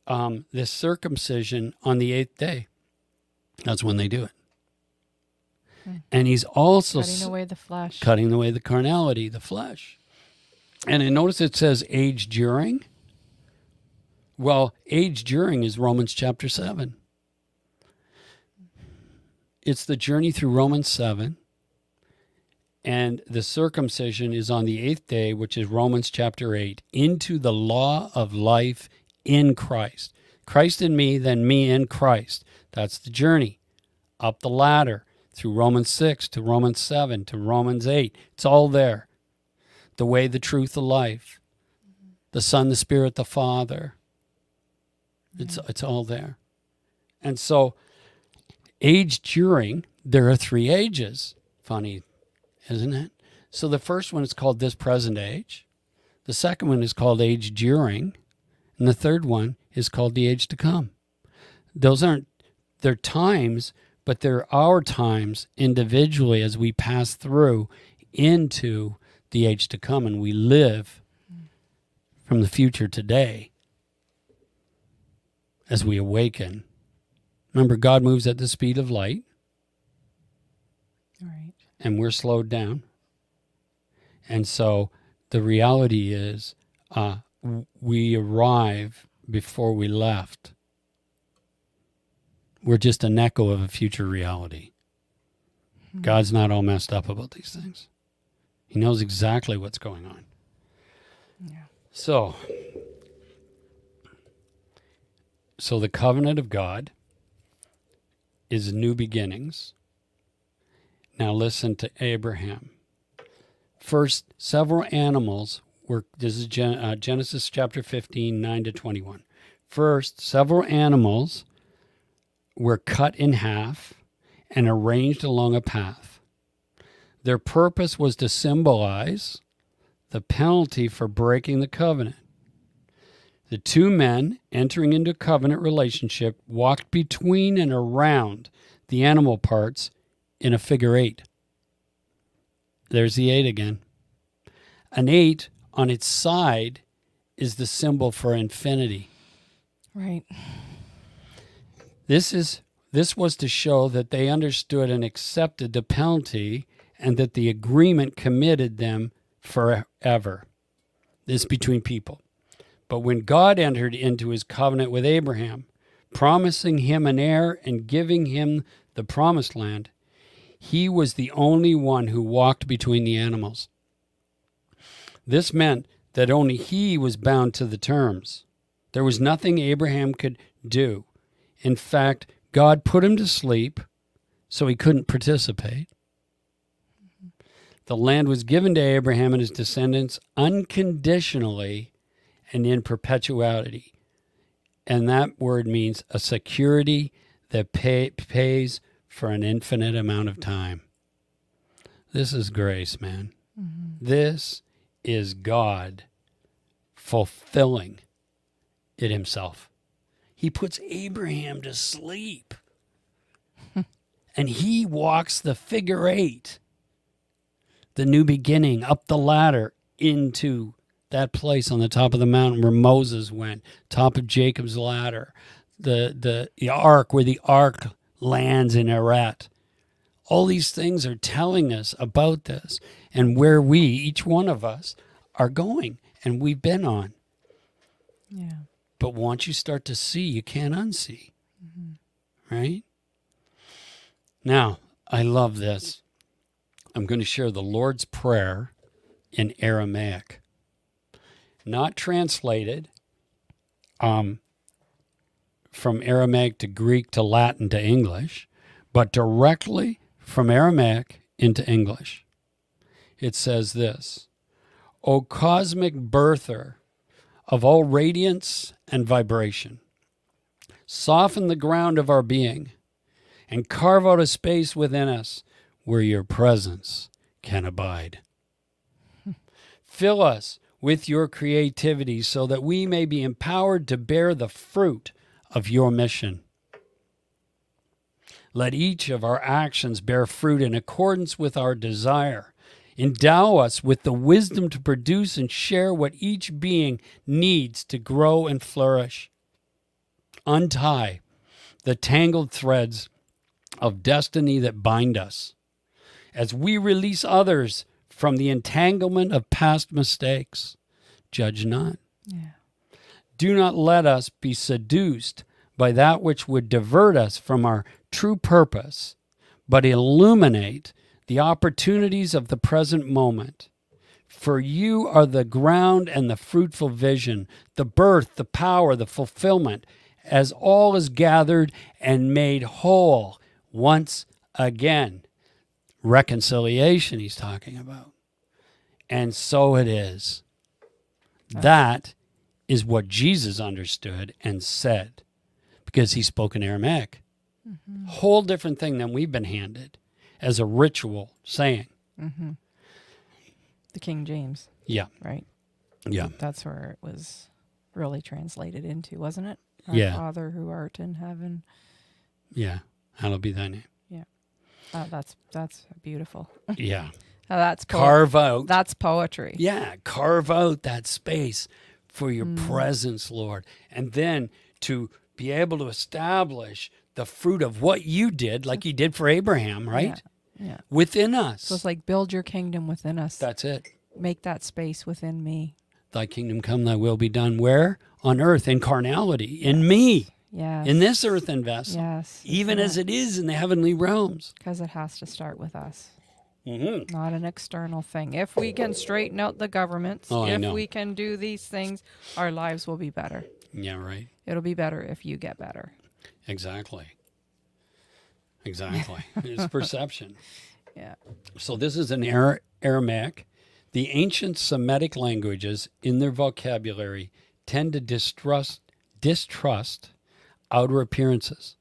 um, this circumcision on the eighth day. That's when they do it. Hmm. And he's also Cutting away the flesh. cutting away the carnality, the flesh. And I notice it says age during. Well, age during is Romans chapter 7. It's the journey through Romans 7. And the circumcision is on the eighth day, which is Romans chapter 8, into the law of life in Christ. Christ in me, then me in Christ. That's the journey up the ladder through Romans 6 to Romans 7 to Romans 8. It's all there. The way, the truth, the life, the Son, the Spirit, the Father. It's, it's all there. And so, age during, there are three ages. Funny, isn't it? So, the first one is called this present age, the second one is called age during, and the third one is called the age to come. Those aren't, they're times, but they're our times individually as we pass through into the age to come and we live from the future today as we awaken. Remember, God moves at the speed of light right. and we're slowed down. And so the reality is uh, we arrive before we left. We're just an echo of a future reality. God's not all messed up about these things. He knows exactly what's going on. Yeah. So, so the covenant of God is new beginnings. Now listen to Abraham. First, several animals were. This is Gen, uh, Genesis chapter 15, 9 to 21. First, several animals were cut in half and arranged along a path. Their purpose was to symbolize the penalty for breaking the covenant. The two men entering into a covenant relationship walked between and around the animal parts in a figure eight. There's the eight again. An eight on its side is the symbol for infinity. Right. This is this was to show that they understood and accepted the penalty and that the agreement committed them forever. This is between people. But when God entered into his covenant with Abraham, promising him an heir and giving him the promised land, he was the only one who walked between the animals. This meant that only he was bound to the terms. There was nothing Abraham could do. In fact, God put him to sleep so he couldn't participate. The land was given to Abraham and his descendants unconditionally and in perpetuity. And that word means a security that pay, pays for an infinite amount of time. This is grace, man. Mm-hmm. This is God fulfilling it himself. He puts Abraham to sleep. and he walks the figure eight, the new beginning, up the ladder into that place on the top of the mountain where Moses went, top of Jacob's ladder, the the the ark where the ark lands in Eret. All these things are telling us about this and where we, each one of us, are going and we've been on. Yeah. But once you start to see, you can't unsee. Mm-hmm. Right? Now, I love this. I'm going to share the Lord's Prayer in Aramaic. Not translated um, from Aramaic to Greek to Latin to English, but directly from Aramaic into English. It says this O cosmic birther of all radiance and vibration, soften the ground of our being and carve out a space within us where your presence can abide. Fill us with your creativity so that we may be empowered to bear the fruit of your mission. Let each of our actions bear fruit in accordance with our desire. Endow us with the wisdom to produce and share what each being needs to grow and flourish. Untie the tangled threads of destiny that bind us as we release others from the entanglement of past mistakes. Judge not. Yeah. Do not let us be seduced by that which would divert us from our true purpose, but illuminate the opportunities of the present moment. For you are the ground and the fruitful vision, the birth, the power, the fulfillment, as all is gathered and made whole once again. Reconciliation, he's talking about. And so it is. That is what Jesus understood and said because he spoke in Aramaic. Whole different thing than we've been handed as a ritual saying. Mm-hmm. The King James, Yeah, right? yeah, That's where it was really translated into, wasn't it? Our Yeah. Father who art in heaven. yeah. Hallowed be thy name. Uh, that's that's beautiful. Yeah. Uh, that's po- Carve out. That's poetry. Yeah, carve out that space for your Mm. presence, Lord. And then to be able to establish the fruit of what you did, like you did for Abraham, right? Yeah. Within us. So it's like build your kingdom within us. That's it. Make that space within me. Thy kingdom come, thy will be done. Where? On earth, in carnality, in me, Yes. in this earthen vessel, Yes. even as it is in the heavenly realms. because it has to start with us, Mm-hmm. not an external thing. If we can straighten out the governments, Oh, if we can do these things, our lives will be better. Yeah, right. It'll be better if you get better. Exactly. Exactly. it's perception. Yeah. So this is an Ara- Aramaic. The ancient Semitic languages, in their vocabulary, tend to distrust distrust outer appearances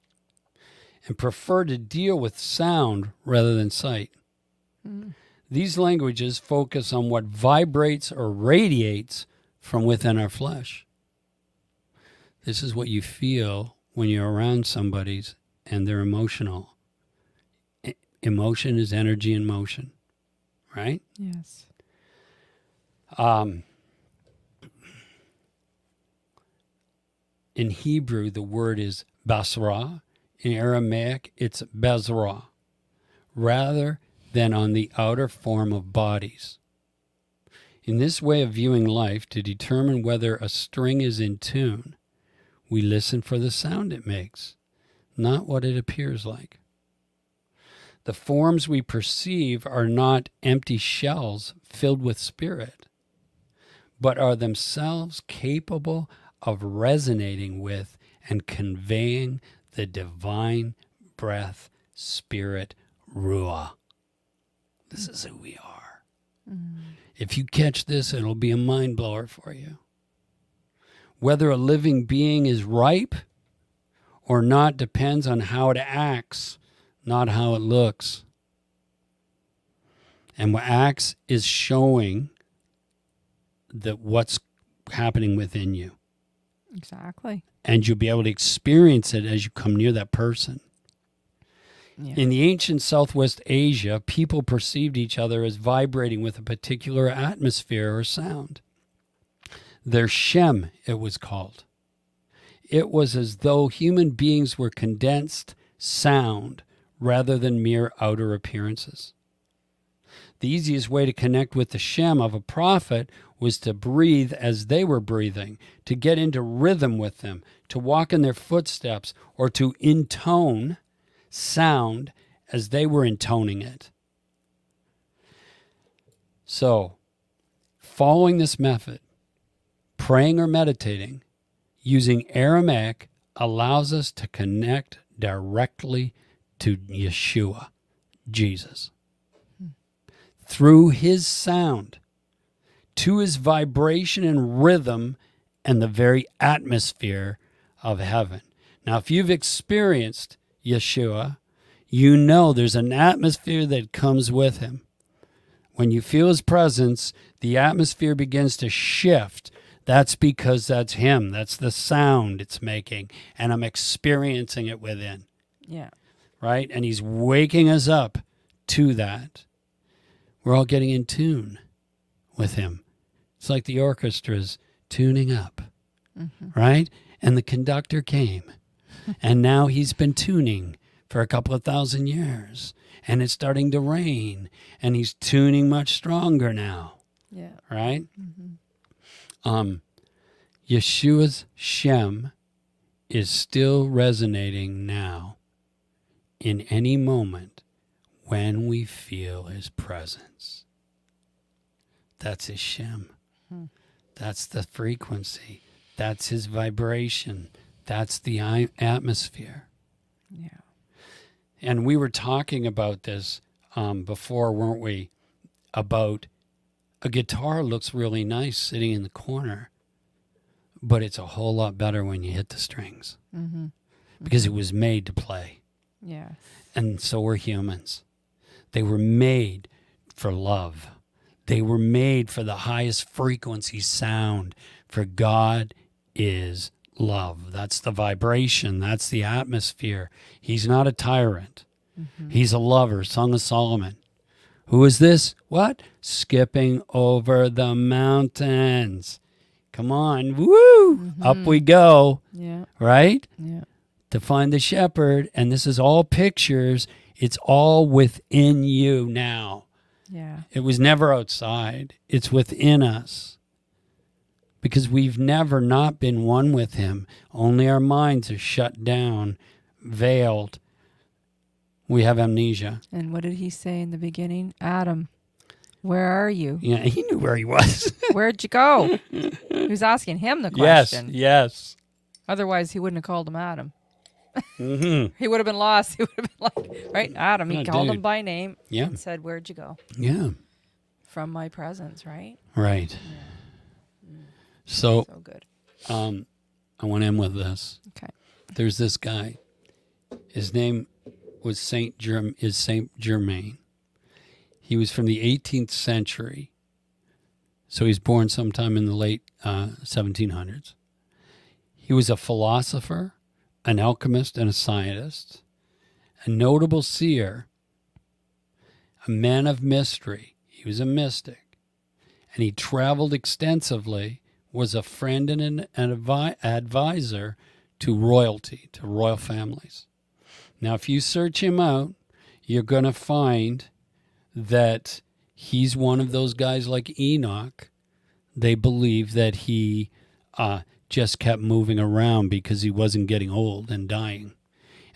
and prefer to deal with sound rather than sight. These languages focus on what vibrates or radiates from within our flesh. This is what you feel when you're around somebody's and they're emotional. E- Emotion is energy in motion, right? Yes. Um, in Hebrew, the word is basra. In Aramaic, it's bezra, rather than on the outer form of bodies. In this way of viewing life, to determine whether a string is in tune, we listen for the sound it makes, not what it appears like. The forms we perceive are not empty shells filled with spirit, but are themselves capable of resonating with and conveying the divine breath, spirit, Ruah. This is who we are. Mm. If you catch this, it'll be a mind blower for you. Whether a living being is ripe or not depends on how it acts, not how it looks. And what acts is showing that what's happening within you. Exactly. And you'll be able to experience it as you come near that person. Yeah. In the ancient Southwest Asia, people perceived each other as vibrating with a particular atmosphere or sound. Their Shem, it was called. it was as though human beings were condensed sound rather than mere outer appearances. The easiest way to connect with the Shem of a prophet was to breathe as they were breathing, to get into rhythm with them, to walk in their footsteps, or to intone sound as they were intoning it. So, following this method, praying or meditating using Aramaic allows us to connect directly to Yeshua, Jesus, hmm. through his sound, to his vibration and rhythm, and the very atmosphere of heaven. Now, if you've experienced Yeshua, you know there's an atmosphere that comes with him. When you feel his presence, the atmosphere begins to shift. That's because that's him. That's the sound it's making. And I'm experiencing it within, Yeah. right? And he's waking us up to that. We're all getting in tune with him. It's like the orchestra's tuning up, right? And the conductor came. and now he's been tuning for a couple of thousand years. And it's starting to rain. And he's tuning much stronger now Yeah. right? Mm-hmm. Um, Yeshua's Shem is still resonating now in any moment when we feel his presence. That's his Shem. That's the frequency. That's his vibration. That's the atmosphere. Yeah. And we were talking about this um, before, weren't we? About a guitar looks really nice sitting in the corner, but it's a whole lot better when you hit the strings Mm-hmm. because it was made to play. Yeah. And so were humans. They were made for love, they were made for the highest frequency sound. For God is love. That's the vibration, that's the atmosphere. He's not a tyrant. Mm-hmm. He's a lover, Song of Solomon. Who is this? What? Skipping over the mountains. Come on, woo! Mm-hmm. Up we go, Yeah. right? Yeah. To find the shepherd. And this is all pictures. It's all within you now. Yeah. It was never outside, it's within us. Because we've never not been one with him. Only our minds are shut down, veiled. We have amnesia. And what did he say in the beginning? Adam, where are you? Yeah, he knew where he was. Where'd you go? he was asking him the question. yes, yes. Otherwise, he wouldn't have called him Adam. Hmm He would have been lost. He would have been like, right, Adam. He Oh, called him by name Yeah, and said, Where'd you go? yeah. From my presence, right? Right. So So good. um, I want to end with this. Okay. There's this guy. His name was Saint Germ is Saint Germain. He was from the 18th century. So he's born sometime in the late uh, 1700s. He was a philosopher, an alchemist, and a scientist, a notable seer, a man of mystery. He was a mystic, and he traveled extensively. Was a friend and an, advi- advisor to royalty, to royal families. Now, if you search him out, you're going to find that he's one of those guys like Enoch. They believe that he uh, just kept moving around because he wasn't getting old and dying.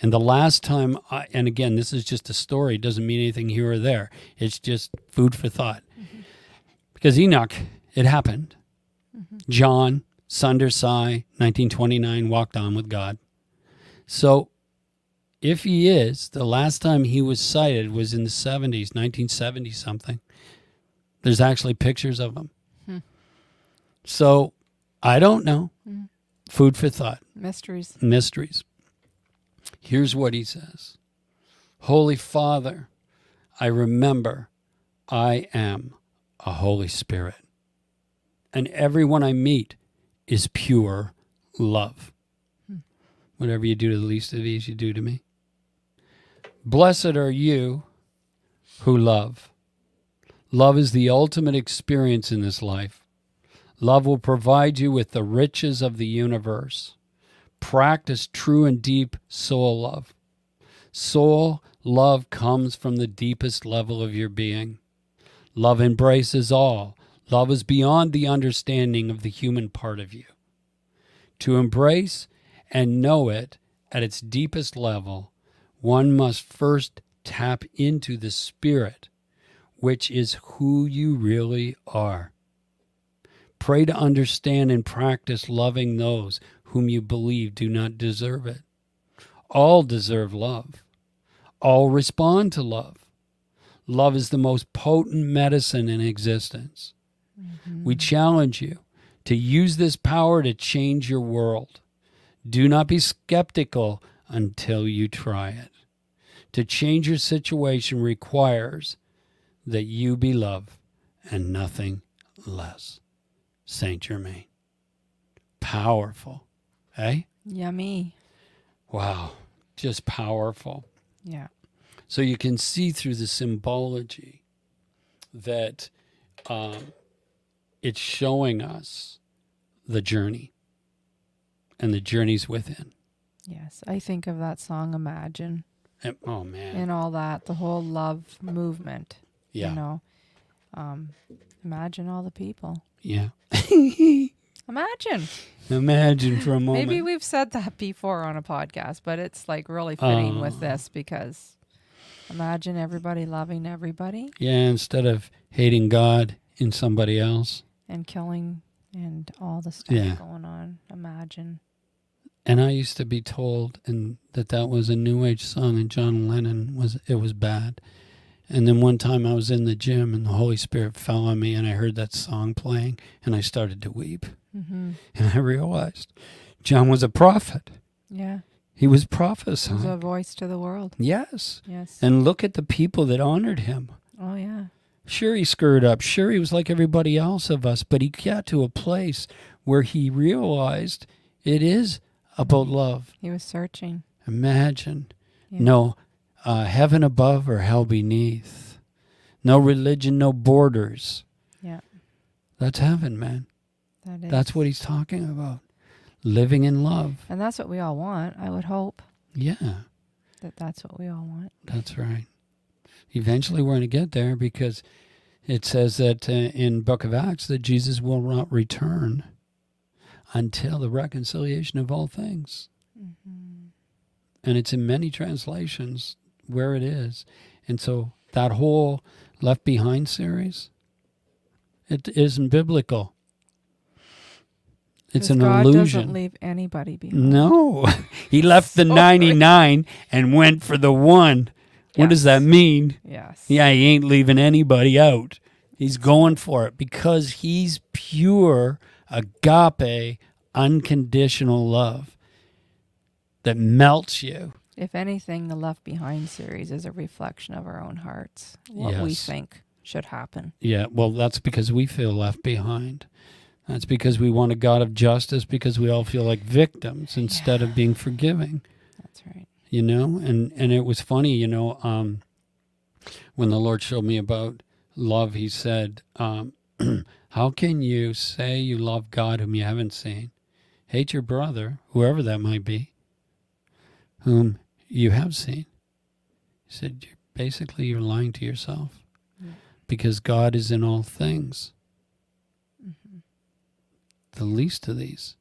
And the last time, I, and again, this is just a story, it doesn't mean anything here or there. It's just food for thought. Mm-hmm. Because Enoch, it happened. Mm-hmm. John, Sundar Singh, 1929, walked on with God. So if he is, the last time he was sighted was in the 70s, 1970 something. There's actually pictures of him. Hmm. So I don't know. Food for thought, Mysteries. mysteries. Here's what he says Holy Father, I remember I am a Holy Spirit, and everyone I meet is pure love. Whatever you do to the least of these, you do to me. Blessed are you who love. Love is the ultimate experience in this life. Love will provide you with the riches of the universe, Practice true and deep soul love. Soul love comes from the deepest level of your being. Love embraces all. Love is beyond the understanding of the human part of you. To embrace and know it at its deepest level, one must first tap into the spirit, which is who you really are. Pray to understand and practice loving those whom you believe do not deserve it. All deserve love. All respond to love. Love is the most potent medicine in existence. Mm-hmm. We challenge you to use this power to change your world. Do not be skeptical until you try it. To change your situation requires that you be love and nothing less. Saint Germain. Powerful. Eh? Yummy. Wow. Just powerful. Yeah. So you can see through the symbology that um, it's showing us the journey and the journeys within. Yes. I think of that song Imagine And- oh, man. and all that, the whole love movement. yeah. You know. Um imagine all the people. Yeah. Imagine. Imagine for a moment. Maybe we've said that before on a podcast, but it's like really fitting with Oh. this because imagine everybody loving everybody yeah, instead of hating God in somebody else. and killing and all the stuff Yeah. going on. Imagine. And I used to be told and that that was a new age song and John Lennon was it was bad. And then one time I was in the gym and the Holy Spirit fell on me and I heard that song playing and I started to weep. hmm And I realized John was a prophet. Yeah. He was He's a voice to the world. Yes. Yes. And look at the people that honored him. oh yeah. Sure, he screwed up. Sure, he was like everybody else of us, but he got to a place where he realized it is about love. He was searching. Imagine Yeah. no uh, heaven above or hell beneath, no religion, no borders. Yeah. That's heaven, man. That is. That's what he's talking about. Living in love. And that's what we all want. I would hope Yeah, that that's what we all want. that's right. Eventually, we're going to get there because it says that uh, in Book of Acts that Jesus will not return until the reconciliation of all things. And it's in many translations where it is. And so that whole Left Behind series, it isn't biblical. It's an God illusion. doesn't leave anybody behind. No, he left the Sorry. 99 and went for the one. What does that mean? Yes. Yeah, he ain't leaving anybody out. He's going for it because he's pure agape, unconditional love that melts you. If anything, the Left Behind series is a reflection of our own hearts. What we think should happen. Yeah, well, that's because we feel left behind. That's because we want a God of justice because we all feel like victims instead of being forgiving. That's right. you know and and it was funny you know um when the lord showed me about love he said um how can you say you love god whom you haven't seen hate your brother whoever that might be whom you have seen. He said you're, basically you're lying to yourself Yeah. because god is in all things. Hmm the least of these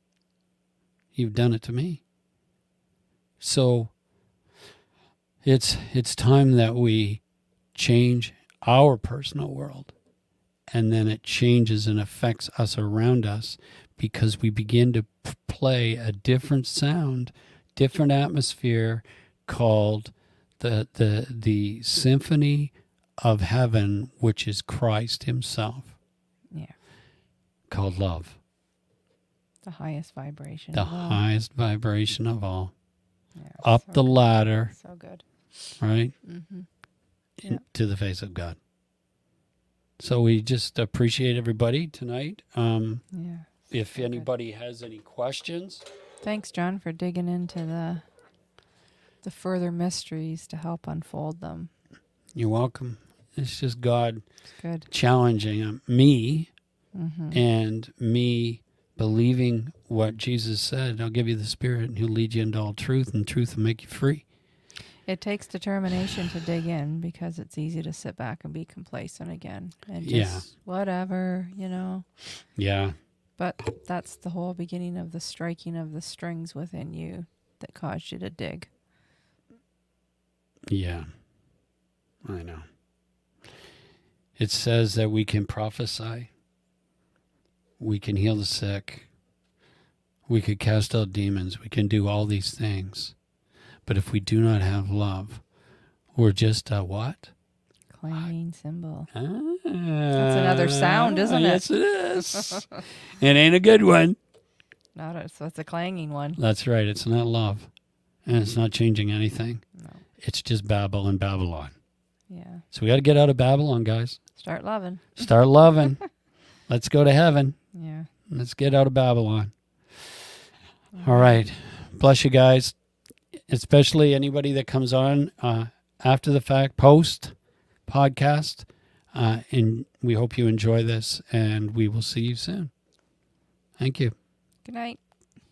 you've done it to me. So it's it's time that we change our personal world and then it changes and affects us around us because we begin to p- play a different sound different atmosphere called the the the symphony of heaven which is Christ himself Yeah. called love The highest vibration. the highest vibration of all Yeah, up so the good. ladder So good. right hmm into the face of God. So we just appreciate everybody tonight. Um, Yeah. if So good. anybody has any questions, Thanks, John, for digging into the the further mysteries to help unfold them. you're welcome. It's just God It's good. challenging um, me hmm and me believing what Jesus said. I'll give you the Spirit, and He'll lead you into all truth, and truth will make you free. It takes determination to dig in because it's easy to sit back and be complacent again and just Yeah. whatever, you know. Yeah. But that's the whole beginning of the striking of the strings within you that caused you to dig. Yeah. I know. It says that we can prophesy, we can heal the sick, we could cast out demons, we can do all these things. But if we do not have love, we're just a what? Clanging cymbal. Ah, That's another sound, isn't it? Yes, it is. it ain't a good one. Not a, so it's a clanging one. That's right. It's not love, and it's not changing anything. No. It's just Babel and Babylon. Yeah. So we got to get out of Babylon, guys. Start loving. Start loving. Let's go to heaven. Yeah. Let's get out of Babylon. All right. Bless you guys, especially anybody that comes on uh, after the fact, post podcast. Uh, and we hope you enjoy this, and we will see you soon. Thank you. Good night.